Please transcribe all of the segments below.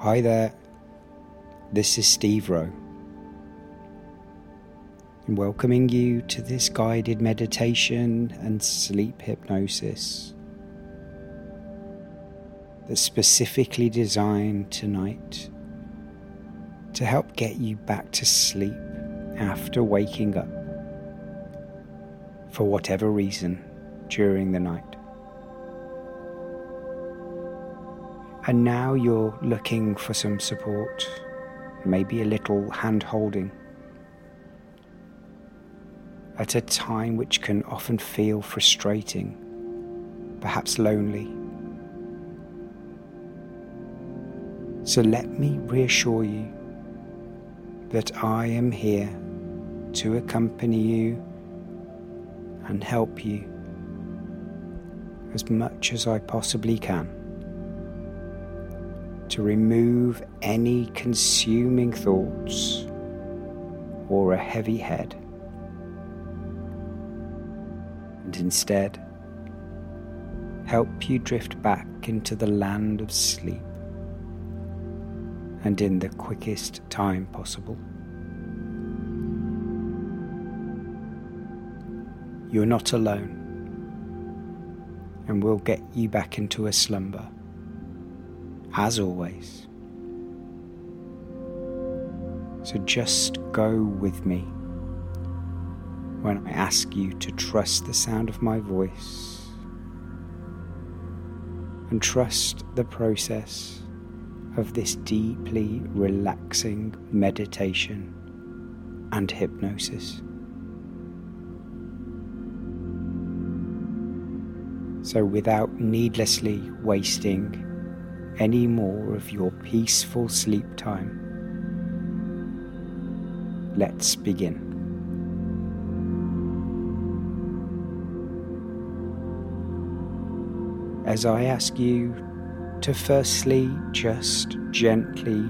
Hi there, this is Steve Roe, and welcoming you to this guided meditation and sleep hypnosis that's specifically designed tonight to help get you back to sleep after waking up for whatever reason during the night. And now you're looking for some support, maybe a little hand holding. At a time which can often feel frustrating, perhaps lonely. So let me reassure you that I am here to accompany you and help you as much as I possibly can to remove any consuming thoughts or a heavy head, and instead help you drift back into the land of sleep and in the quickest time possible. You're not alone, and we'll get you back into a slumber as always. So just go with me when I ask you to trust the sound of my voice and trust the process of this deeply relaxing meditation and hypnosis. So, without needlessly wasting any more of your peaceful sleep time. Let's begin. As I ask you to firstly just gently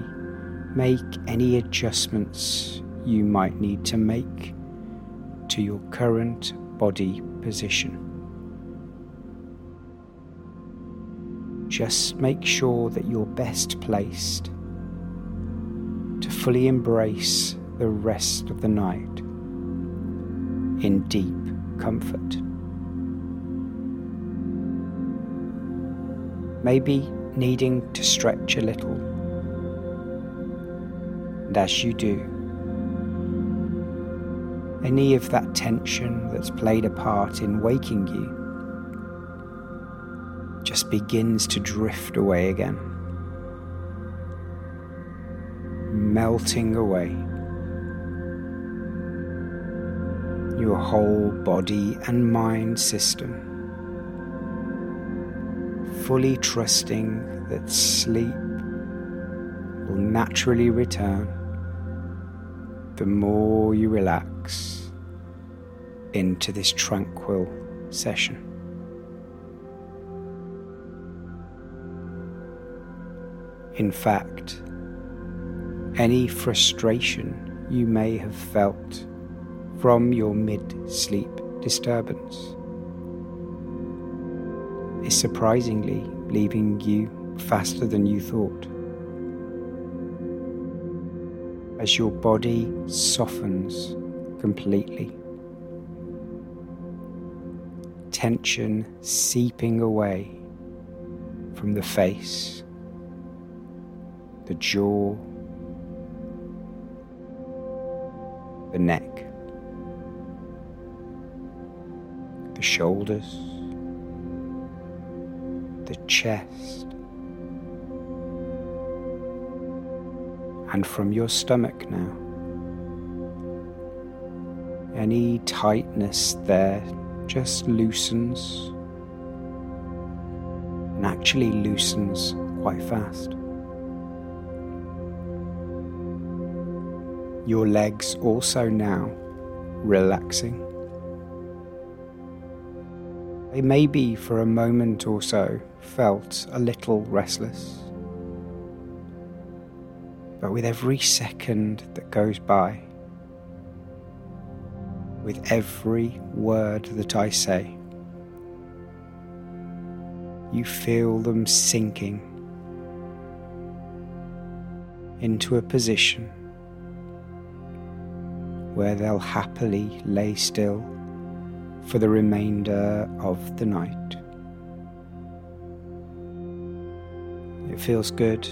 make any adjustments you might need to make to your current body position. Just make sure that you're best placed to fully embrace the rest of the night in deep comfort. Maybe needing to stretch a little. And as you do, any of that tension that's played a part in waking you just begins to drift away again, melting away. Your whole body and mind system, fully trusting that sleep will naturally return the more you relax into this tranquil session. In fact, any frustration you may have felt from your mid sleep disturbance is surprisingly leaving you faster than you thought. As your body softens completely, tension seeping away from the face the jaw, the neck, the shoulders, the chest, and from your stomach now. Any tightness there just loosens and actually loosens quite fast. Your legs also now relaxing. They maybe for a moment or so felt a little restless. But with every second that goes by, with every word that I say, you feel them sinking into a position where they'll happily lay still for the remainder of the night. It feels good.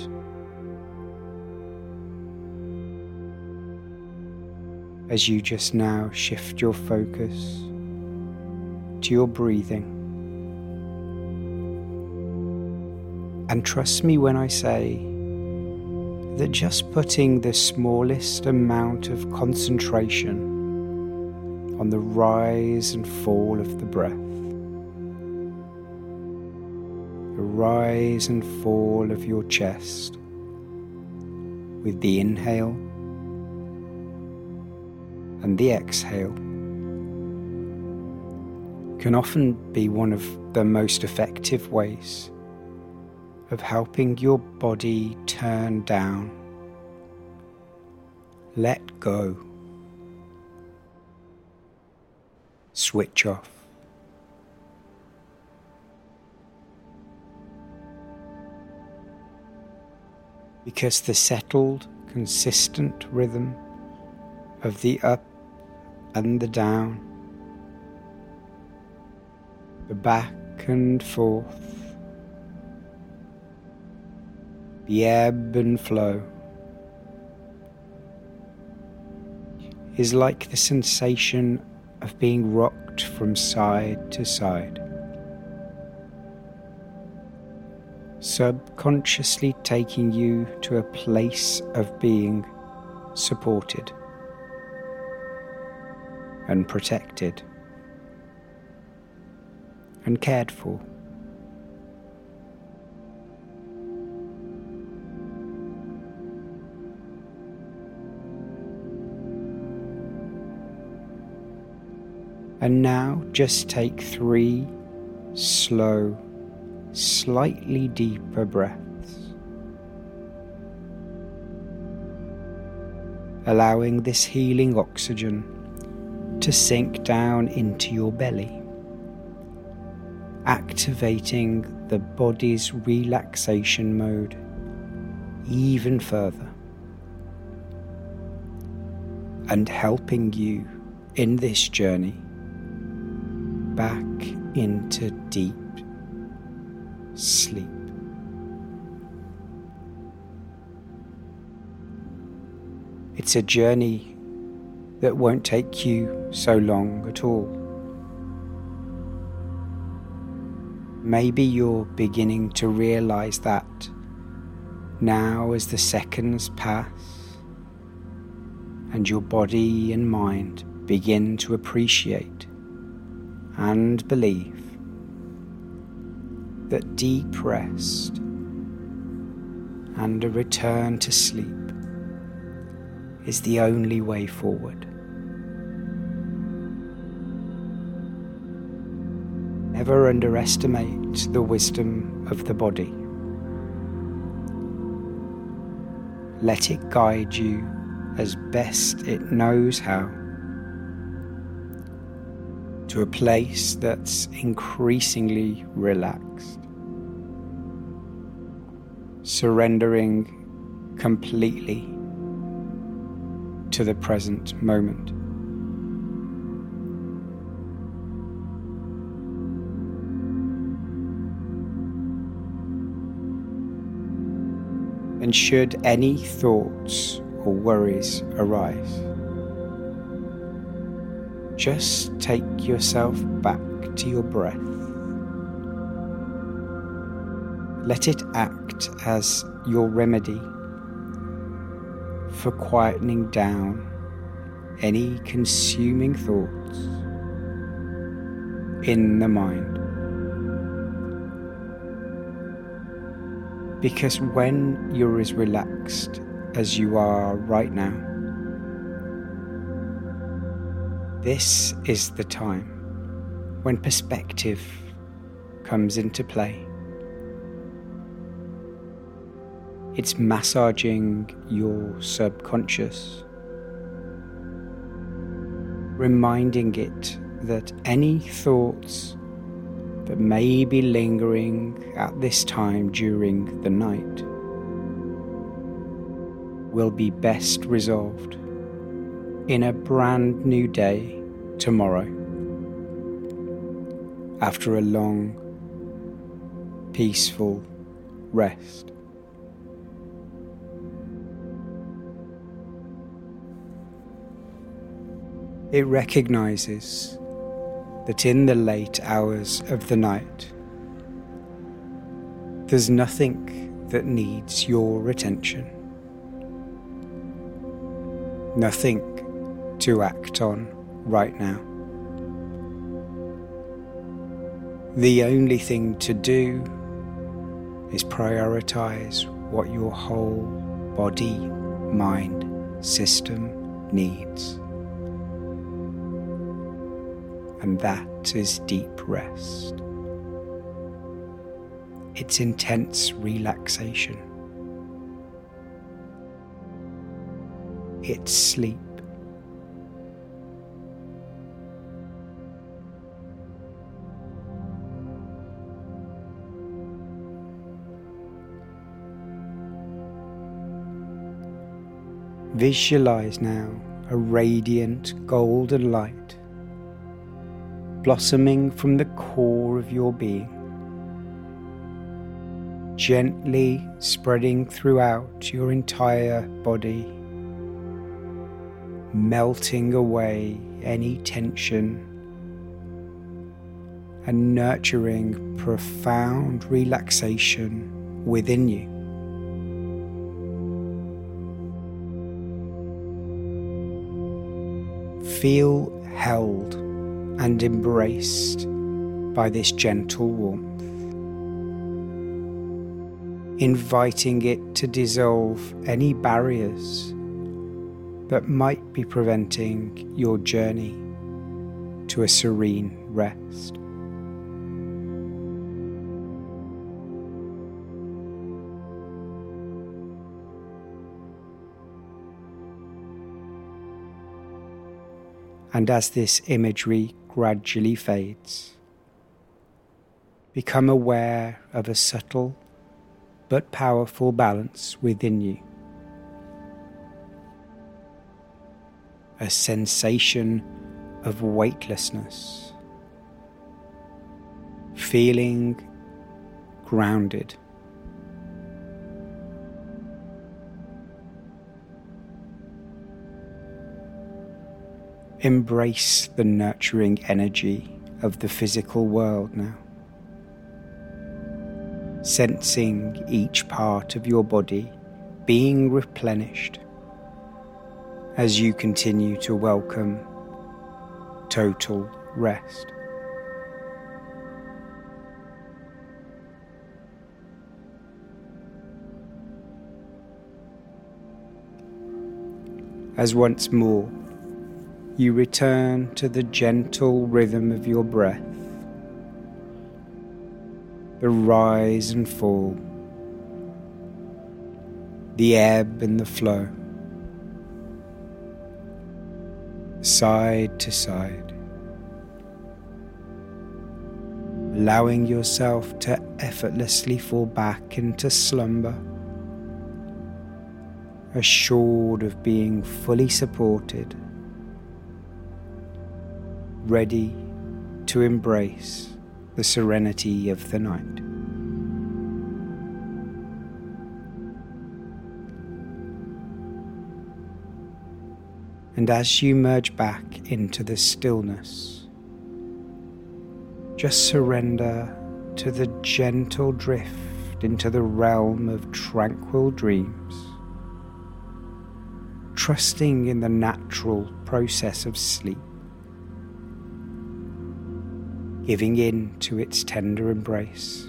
As you just now shift your focus to your breathing. And trust me when I say that just putting the smallest amount of concentration on the rise and fall of the breath, the rise and fall of your chest with the inhale and the exhale can often be one of the most effective ways of helping your body turn down. Let go. Switch off. Because the settled, consistent rhythm of the up and the down, the back and forth, the ebb and flow is like the sensation of being rocked from side to side. Subconsciously taking you to a place of being supported and protected and cared for. And now just take three slow, slightly deeper breaths, allowing this healing oxygen to sink down into your belly, activating the body's relaxation mode even further. And helping you in this journey back into deep sleep. It's a journey that won't take you so long at all. Maybe you're beginning to realize that now as the seconds pass and your body and mind begin to appreciate and believe that deep rest and a return to sleep is the only way forward. Never underestimate the wisdom of the body. Let it guide you as best it knows how to a place that's increasingly relaxed, surrendering completely to the present moment. And should any thoughts or worries arise, just take yourself back to your breath. Let it act as your remedy for quietening down any consuming thoughts in the mind. Because when you're as relaxed as you are right now, This is the time when perspective comes into play. It's massaging your subconscious, reminding it that any thoughts that may be lingering at this time during the night will be best resolved in a brand new day tomorrow after a long, peaceful rest. It recognizes that in the late hours of the night, there's nothing that needs your attention, nothing to act on right now. The only thing to do is prioritize what your whole body, mind, system needs. And that is deep rest. It's intense relaxation. It's sleep. Visualize now a radiant golden light blossoming from the core of your being, gently spreading throughout your entire body, melting away any tension and nurturing profound relaxation within you. Feel held and embraced by this gentle warmth, inviting it to dissolve any barriers that might be preventing your journey to a serene rest. And as this imagery gradually fades, become aware of a subtle but powerful balance within you. A sensation of weightlessness, feeling grounded. Embrace the nurturing energy of the physical world now. Sensing each part of your body being replenished as you continue to welcome total rest. As once more you return to the gentle rhythm of your breath, the rise and fall, the ebb and the flow, side to side, allowing yourself to effortlessly fall back into slumber assured of being fully supported ready to embrace the serenity of the night. And as you merge back into the stillness, just surrender to the gentle drift into the realm of tranquil dreams, trusting in the natural process of sleep giving in to its tender embrace.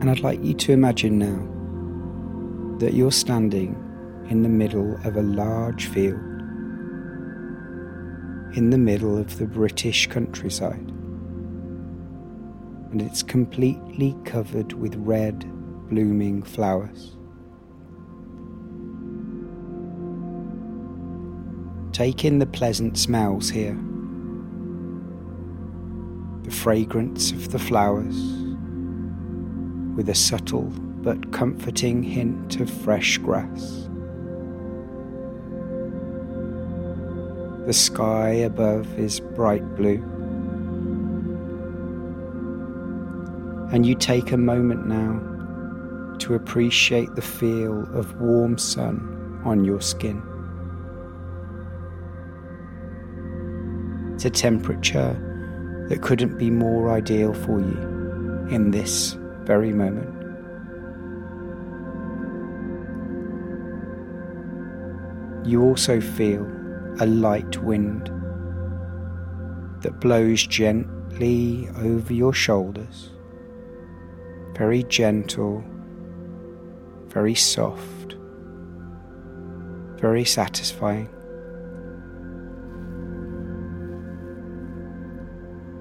And I'd like you to imagine now that you're standing in the middle of a large field in the middle of the British countryside. And it's completely covered with red, blooming flowers. Take in the pleasant smells here, the fragrance of the flowers, with a subtle but comforting hint of fresh grass. The sky above is bright blue. And you take a moment now to appreciate the feel of warm sun on your skin. It's a temperature that couldn't be more ideal for you in this very moment. You also feel a light wind that blows gently over your shoulders, very gentle, very soft, very satisfying.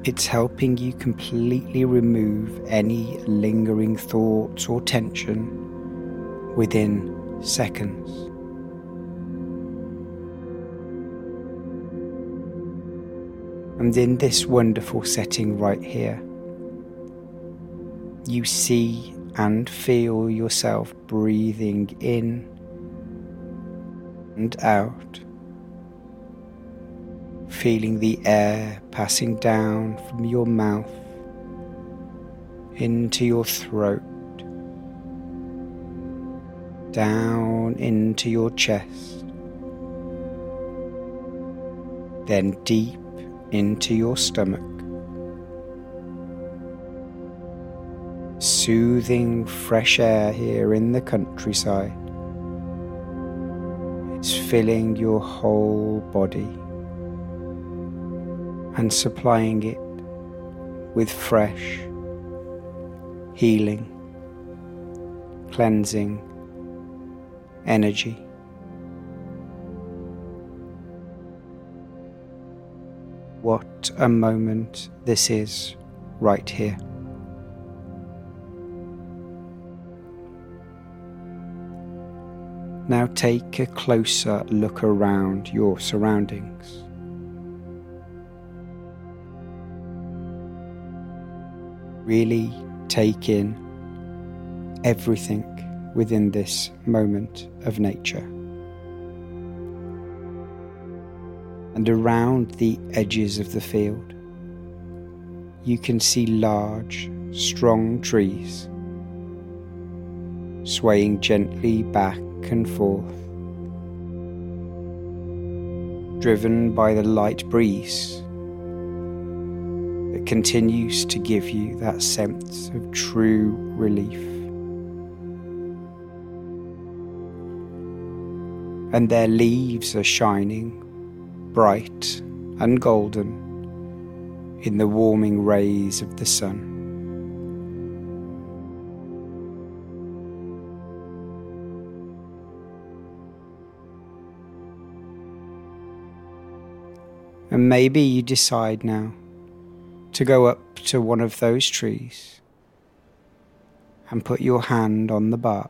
It's helping you completely remove any lingering thoughts or tension within seconds. And in this wonderful setting right here, you see and feel yourself breathing in and out, feeling the air passing down from your mouth into your throat, down into your chest, then deep into your stomach. Soothing fresh air here in the countryside. It's filling your whole body and supplying it with fresh, healing, cleansing energy. What a moment this is right here. Now take a closer look around your surroundings. Really take in everything within this moment of nature. And around the edges of the field, you can see large, strong trees swaying gently back and forth, driven by the light breeze that continues to give you that sense of true relief. And their leaves are shining bright and golden in the warming rays of the sun. And maybe you decide now to go up to one of those trees and put your hand on the bark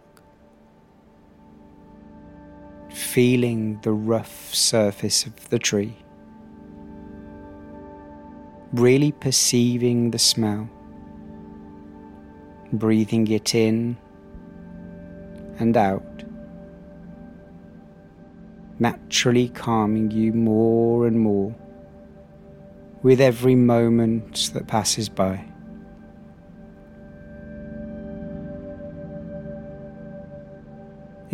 feeling the rough surface of the tree, really perceiving the smell, breathing it in and out, naturally calming you more and more with every moment that passes by.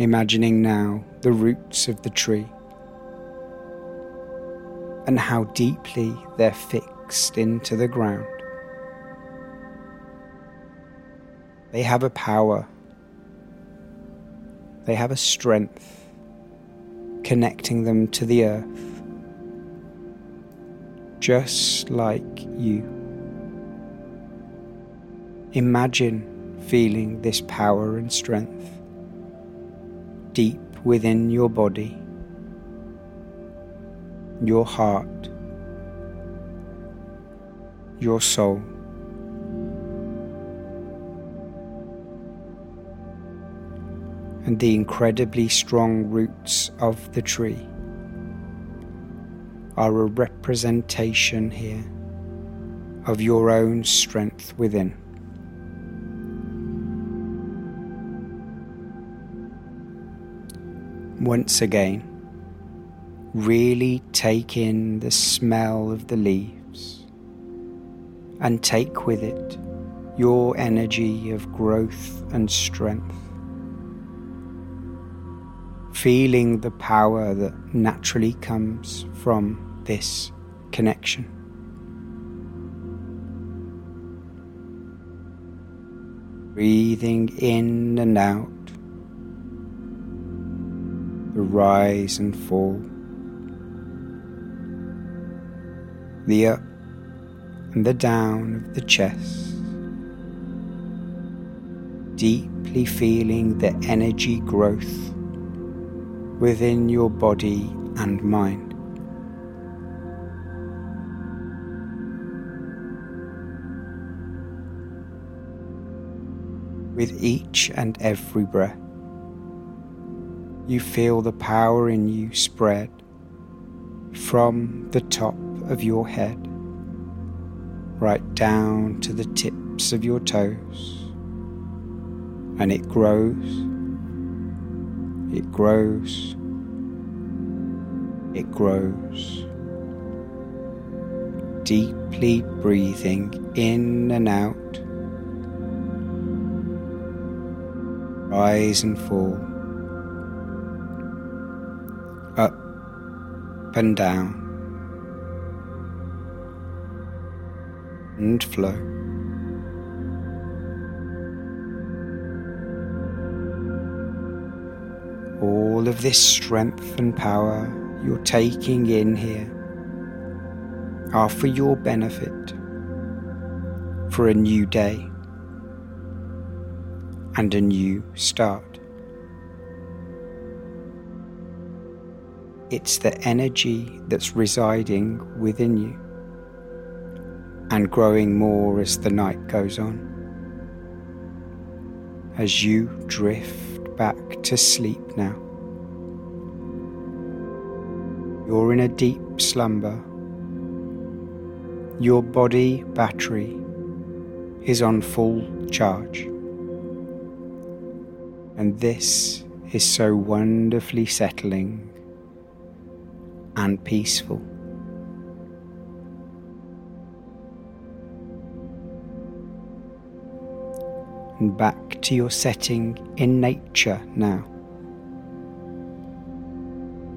Imagining now the roots of the tree and how deeply they're fixed into the ground. They have a power, they have a strength connecting them to the earth, just like you. Imagine feeling this power and strength deep within your body, your heart, your soul. and the incredibly strong roots of the tree are a representation here of your own strength within. Once again, really take in the smell of the leaves and take with it your energy of growth and strength. Feeling the power that naturally comes from this connection. Breathing in and out, the rise and fall, the up and the down of the chest deeply feeling the energy growth within your body and mind. With each and every breath, you feel the power in you spread from the top of your head right down to the tips of your toes. And it grows, it grows, it grows. Deeply breathing in and out, rise and fall, and down, and flow. all of this strength and power you're taking in here are for your benefit for a new day and a new start. It's the energy that's residing within you and growing more as the night goes on. As you drift back to sleep now. You're in a deep slumber. Your body battery is on full charge. And this is so wonderfully settling and peaceful. and back to your setting in nature now.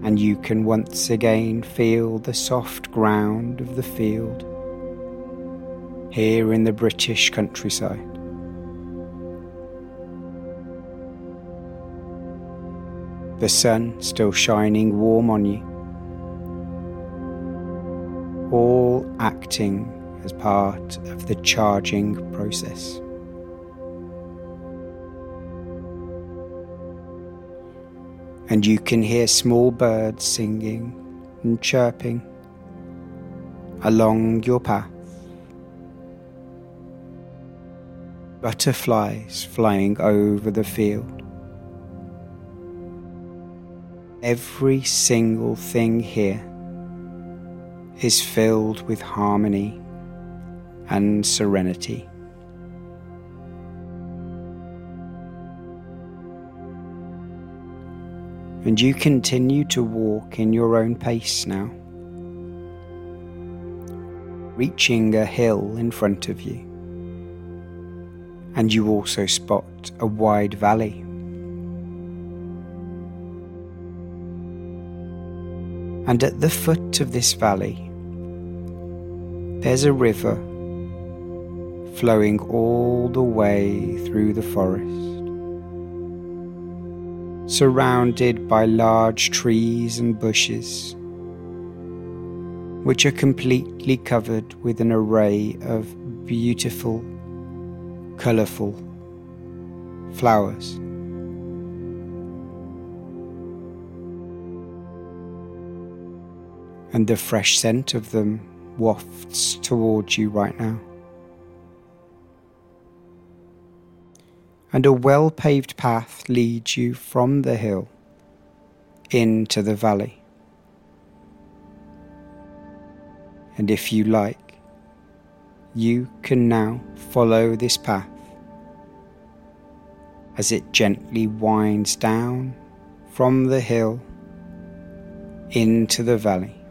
And you can once again feel the soft ground of the field here in the British countryside. The sun still shining warm on you, as part of the charging process. and you can hear small birds singing and chirping along your path. Butterflies flying over the field. Every single thing here is filled with harmony and serenity. and you continue to walk in your own pace now, reaching a hill in front of you, and you also spot a wide valley. And at the foot of this valley, there's a river flowing all the way through the forest surrounded by large trees and bushes, which are completely covered with an array of beautiful, colourful flowers. And the fresh scent of them wafts towards you right now. and a well paved path leads you from the hill into the valley. And if you like, you can now follow this path as it gently winds down from the hill into the valley.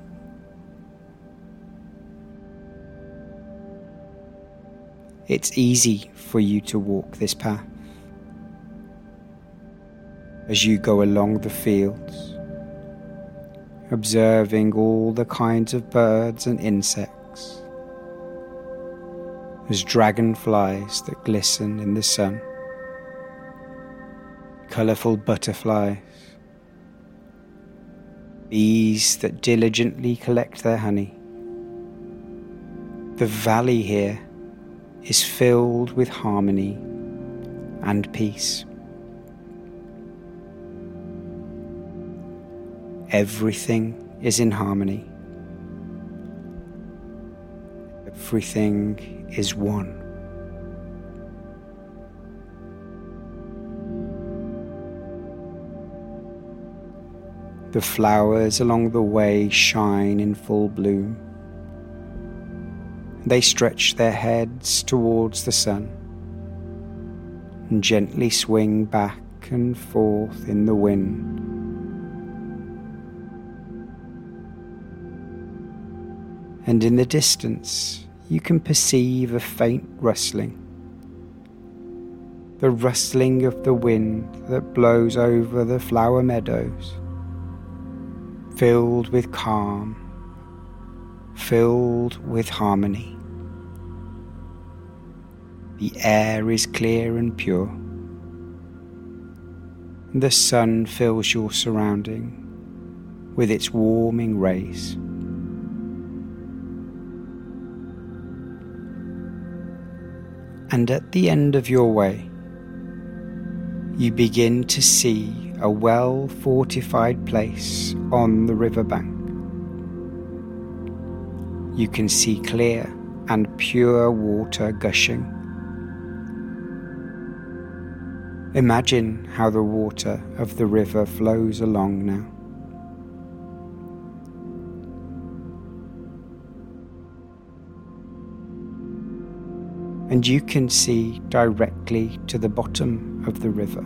It's easy for you to walk this path as you go along the fields, observing all the kinds of birds and insects. There's dragonflies that glisten in the sun, colourful butterflies, bees that diligently collect their honey. The valley here is filled with harmony and peace. Everything is in harmony. Everything is one. The flowers along the way shine in full bloom. They stretch their heads towards the sun and gently swing back and forth in the wind. And in the distance, you can perceive a faint rustling. The rustling of the wind that blows over the flower meadows, filled with calm filled with harmony. The air is clear and pure. The sun fills your surrounding with its warming rays. And at the end of your way, you begin to see a well fortified place on the riverbank you can see clear and pure water gushing. Imagine how the water of the river flows along now. And you can see directly to the bottom of the river.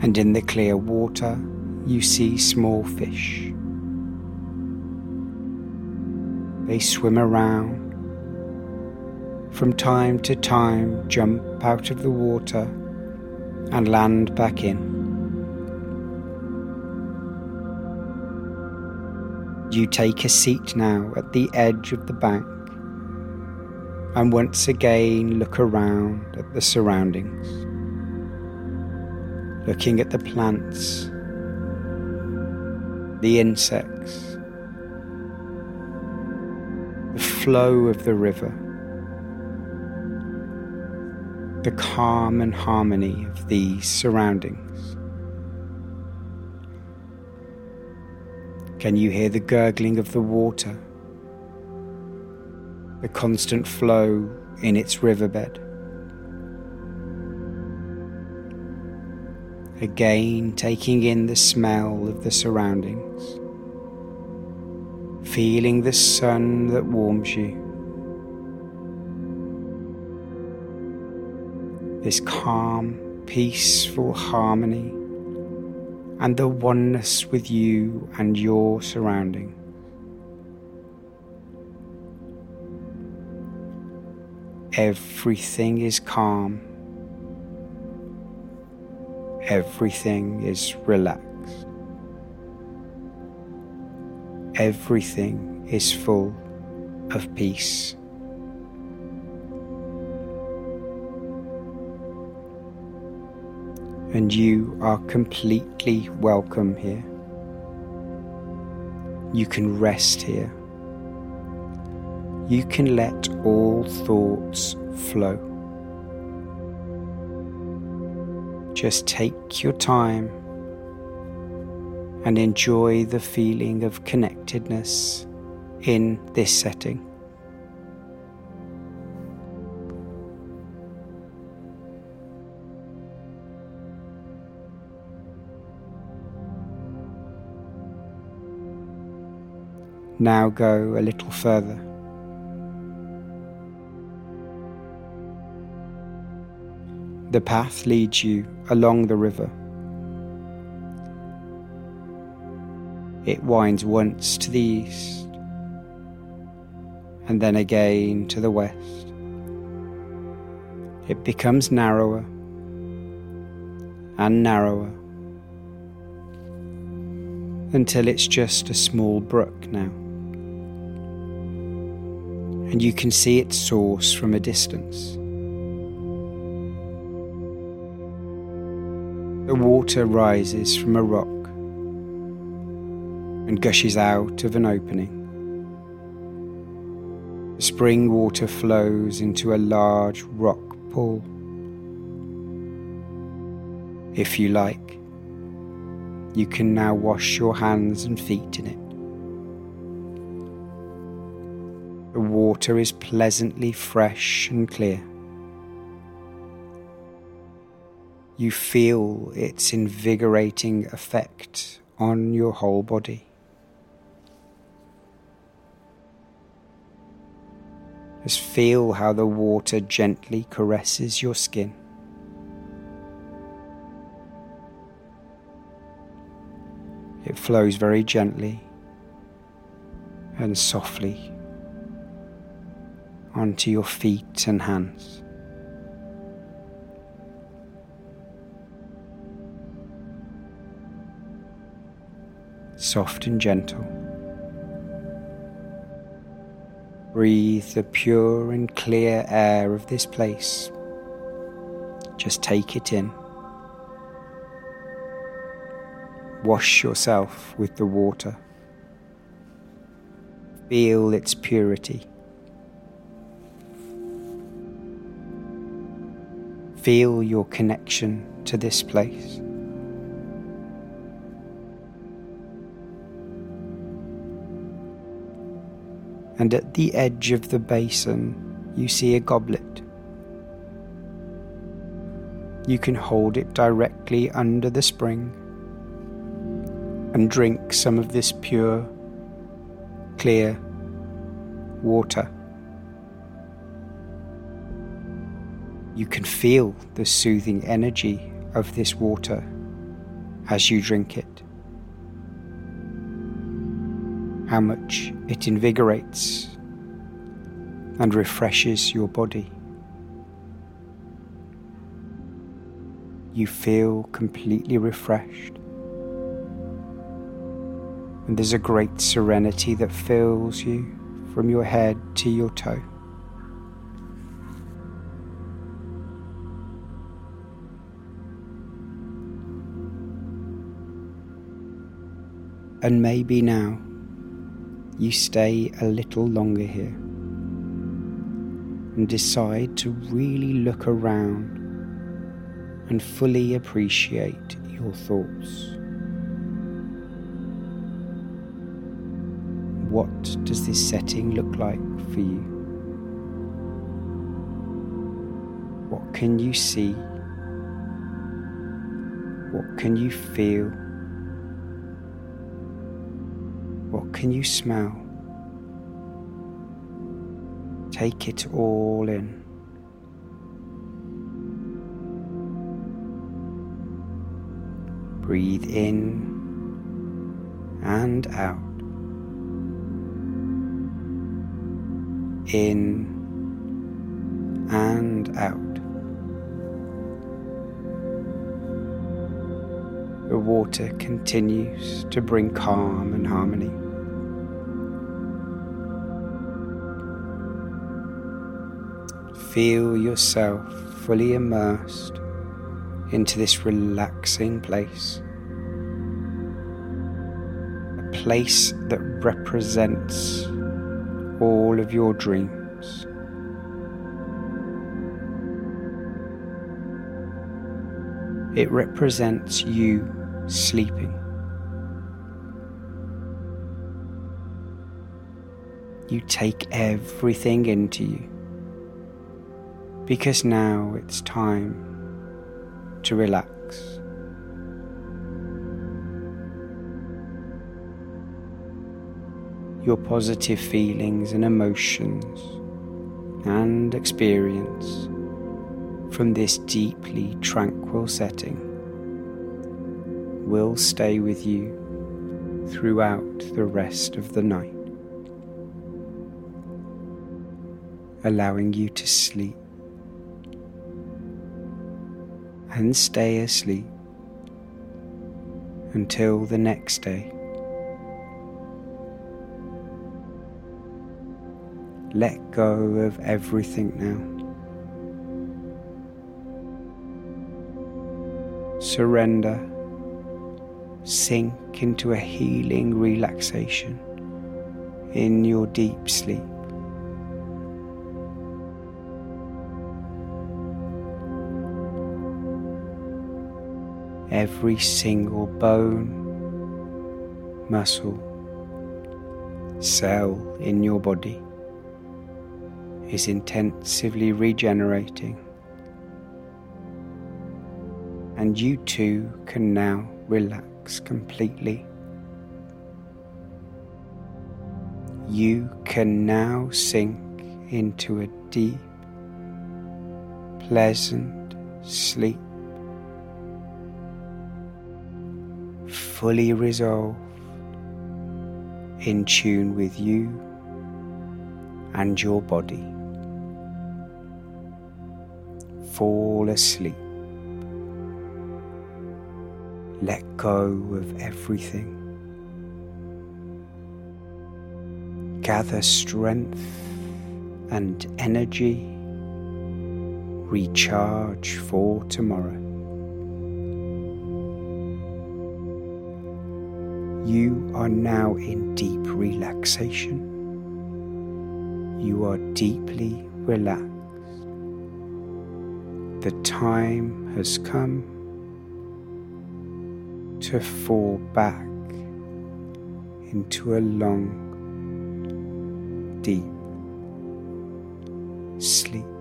And in the clear water, you see small fish. They swim around. From time to time, jump out of the water and land back in. You take a seat now at the edge of the bank and once again look around at the surroundings, looking at the plants, the insects, flow of the river, the calm and harmony of these surroundings. Can you hear the gurgling of the water, the constant flow in its riverbed? Again, taking in the smell of the surroundings feeling the sun that warms you. This calm, peaceful harmony and the oneness with you and your surrounding. Everything is calm. Everything is relaxed. Everything is full of peace. And you are completely welcome here. You can rest here. You can let all thoughts flow. Just take your time and enjoy the feeling of connectedness in this setting. Now go a little further. The path leads you along the river It winds once to the east and then again to the west. It becomes narrower and narrower until it's just a small brook now. And you can see its source from a distance. The water rises from a rock and gushes out of an opening. The spring water flows into a large rock pool. If you like, you can now wash your hands and feet in it. The water is pleasantly fresh and clear. You feel its invigorating effect on your whole body. Just feel how the water gently caresses your skin. It flows very gently and softly onto your feet and hands. Soft and gentle. Breathe the pure and clear air of this place. Just take it in. Wash yourself with the water. Feel its purity. Feel your connection to this place. And at the edge of the basin, you see a goblet. You can hold it directly under the spring and drink some of this pure, clear water. You can feel the soothing energy of this water as you drink it. How much it invigorates and refreshes your body. You feel completely refreshed and there's a great serenity that fills you from your head to your toe. And maybe now you stay a little longer here and decide to really look around and fully appreciate your thoughts. What does this setting look like for you? What can you see? What can you feel? Can you smell? Take it all in. Breathe in and out. in and out. The water continues to bring calm and harmony. Feel yourself fully immersed into this relaxing place. A place that represents all of your dreams. It represents you sleeping. You take everything into you because now it's time to relax. your positive feelings and emotions and experience from this deeply tranquil setting will stay with you throughout the rest of the night, allowing you to sleep and stay asleep until the next day. Let go of everything now. Surrender, sink into a healing relaxation in your deep sleep. Every single bone, muscle, cell in your body is intensively regenerating, and you too can now relax completely. You can now sink into a deep, pleasant sleep. Fully resolved, in tune with you and your body. Fall asleep. Let go of everything. Gather strength and energy. Recharge for tomorrow. You are now in deep relaxation. You are deeply relaxed. The time has come to fall back into a long, deep sleep.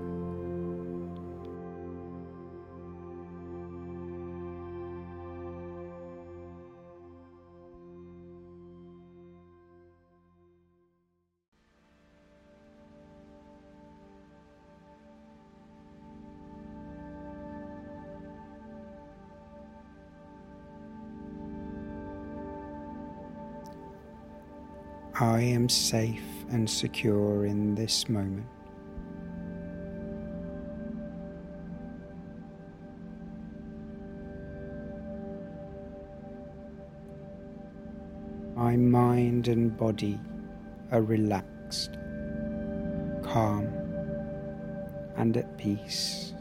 Am safe and secure in this moment. My mind and body are relaxed, calm, and at peace.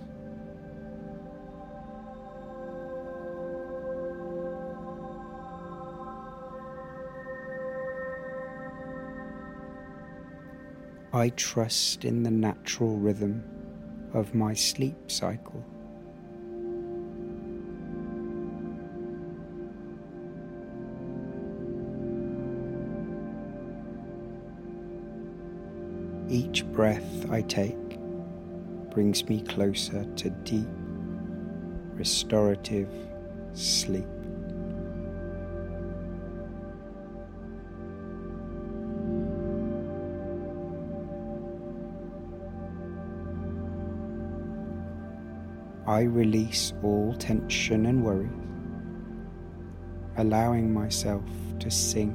I trust in the natural rhythm of my sleep cycle. Each breath I take brings me closer to deep, restorative sleep. I release all tension and worry, allowing myself to sink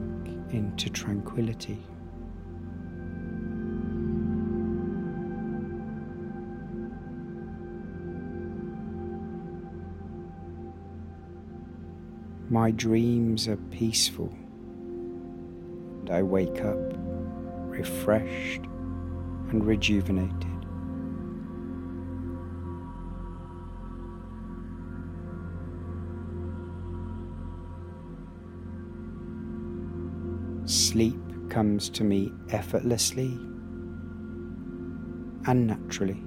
into tranquility. My dreams are peaceful, and I wake up refreshed and rejuvenated. Sleep comes to me effortlessly and naturally.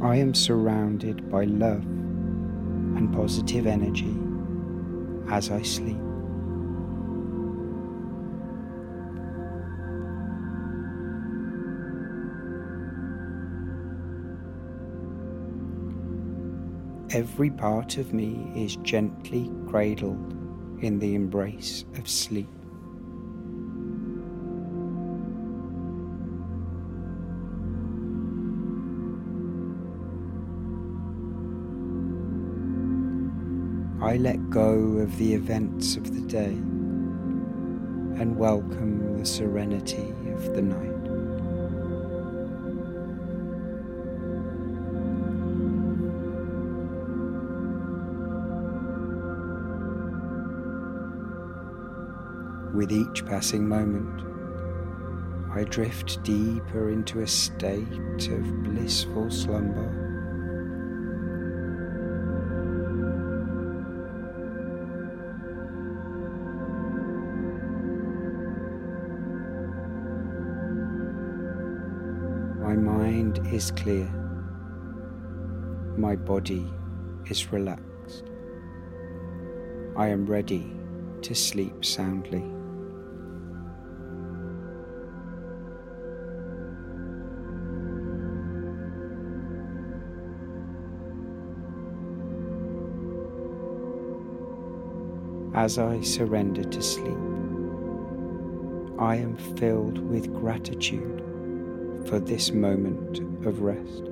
I am surrounded by love and positive energy as I sleep. Every part of me is gently cradled in the embrace of sleep. I let go of the events of the day and welcome the serenity of the night. With each passing moment, I drift deeper into a state of blissful slumber. My mind is clear. My body is relaxed. I am ready to sleep soundly. As I surrender to sleep, I am filled with gratitude for this moment of rest.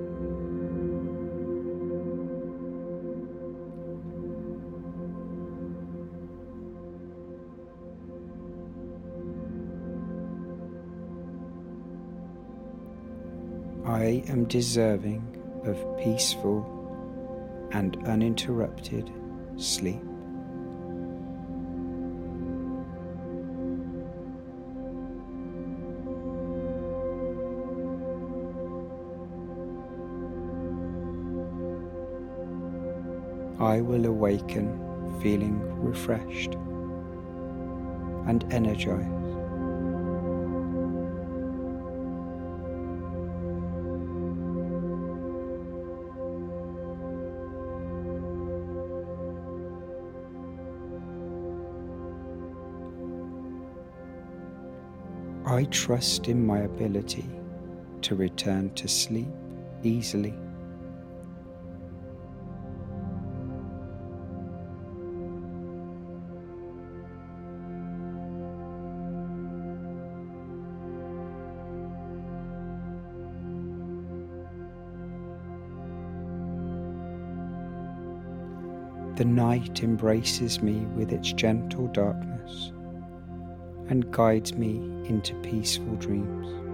I am deserving of peaceful and uninterrupted sleep. I will awaken feeling refreshed and energized. I trust in my ability to return to sleep easily. Night embraces me with its gentle darkness and guides me into peaceful dreams.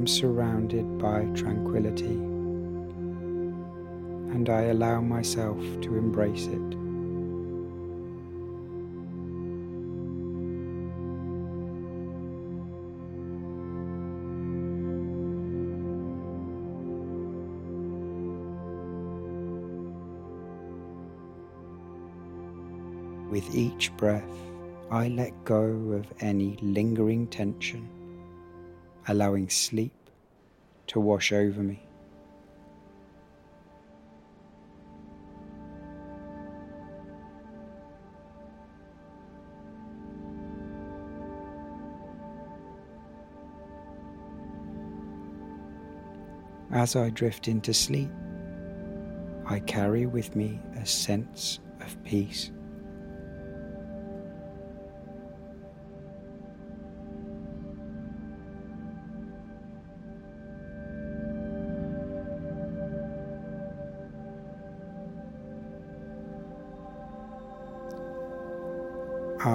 Am surrounded by tranquility and I allow myself to embrace it. With each breath, I let go of any lingering tension, allowing sleep to wash over me. As I drift into sleep, I carry with me a sense of peace.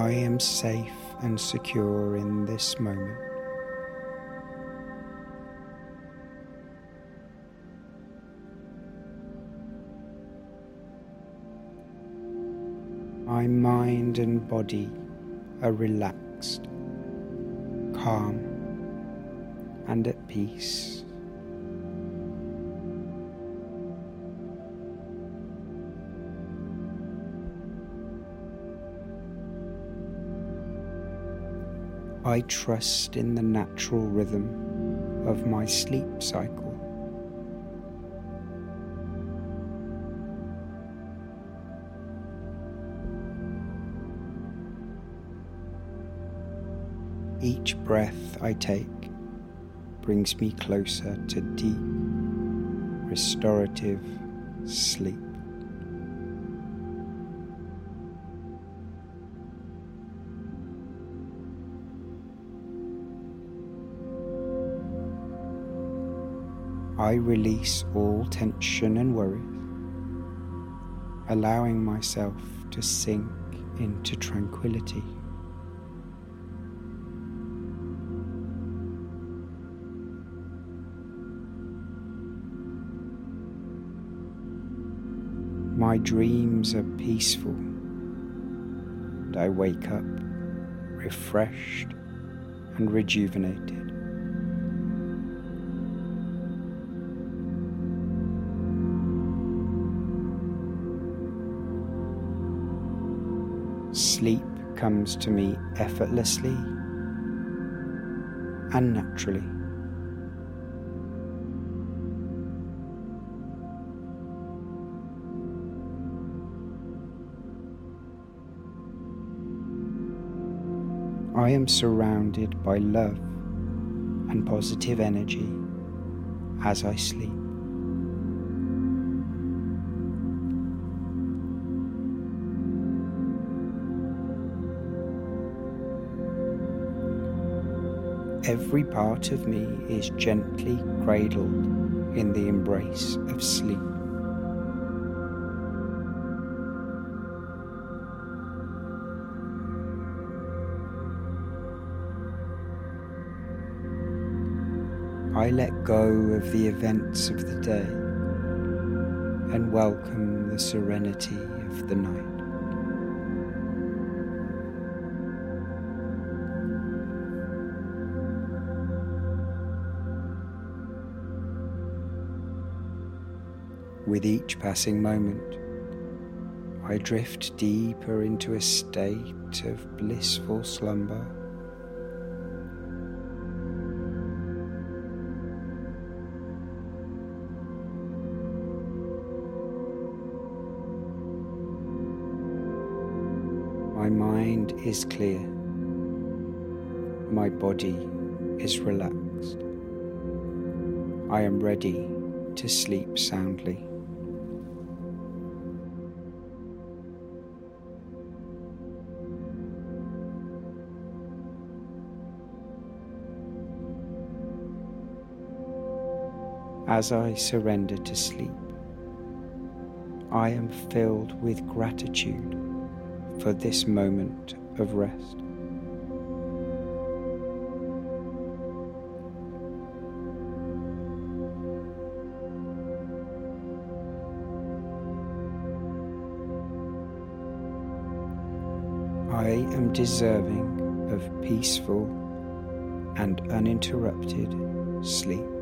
I am safe and secure in this moment. My mind and body are relaxed, calm, and at peace. I trust in the natural rhythm of my sleep cycle. Each breath I take brings me closer to deep, restorative sleep. I release all tension and worries, allowing myself to sink into tranquility. My dreams are peaceful, and I wake up refreshed and rejuvenated. Sleep comes to me effortlessly and naturally. I am surrounded by love and positive energy as I sleep. Every part of me is gently cradled in the embrace of sleep. I let go of the events of the day and welcome the serenity of the night. With each passing moment, I drift deeper into a state of blissful slumber. My mind is clear. My body is relaxed. I am ready to sleep soundly. As I surrender to sleep, I am filled with gratitude for this moment of rest. I am deserving of peaceful and uninterrupted sleep.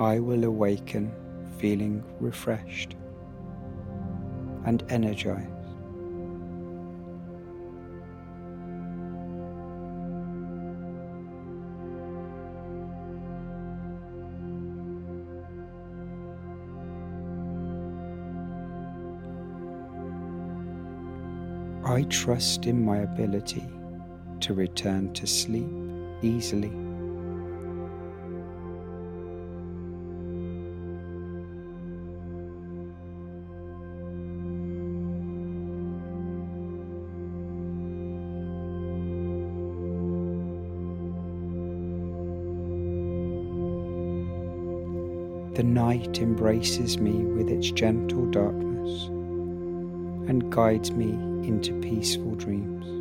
I will awaken feeling refreshed and energized. I trust in my ability to return to sleep easily. Night embraces me with its gentle darkness and guides me into peaceful dreams.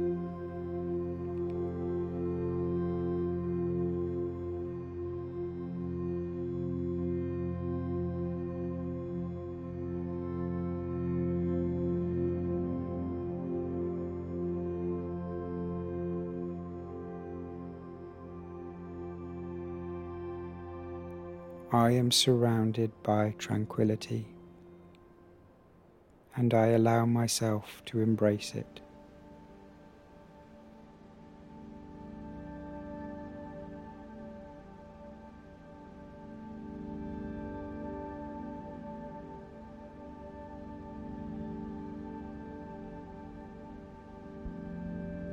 I am surrounded by tranquility and I allow myself to embrace it.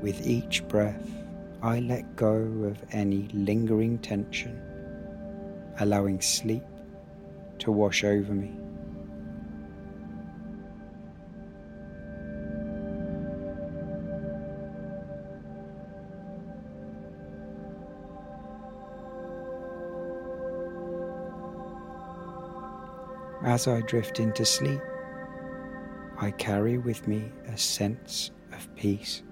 With each breath, I let go of any lingering tension, allowing sleep to wash over me. As I drift into sleep, I carry with me a sense of peace.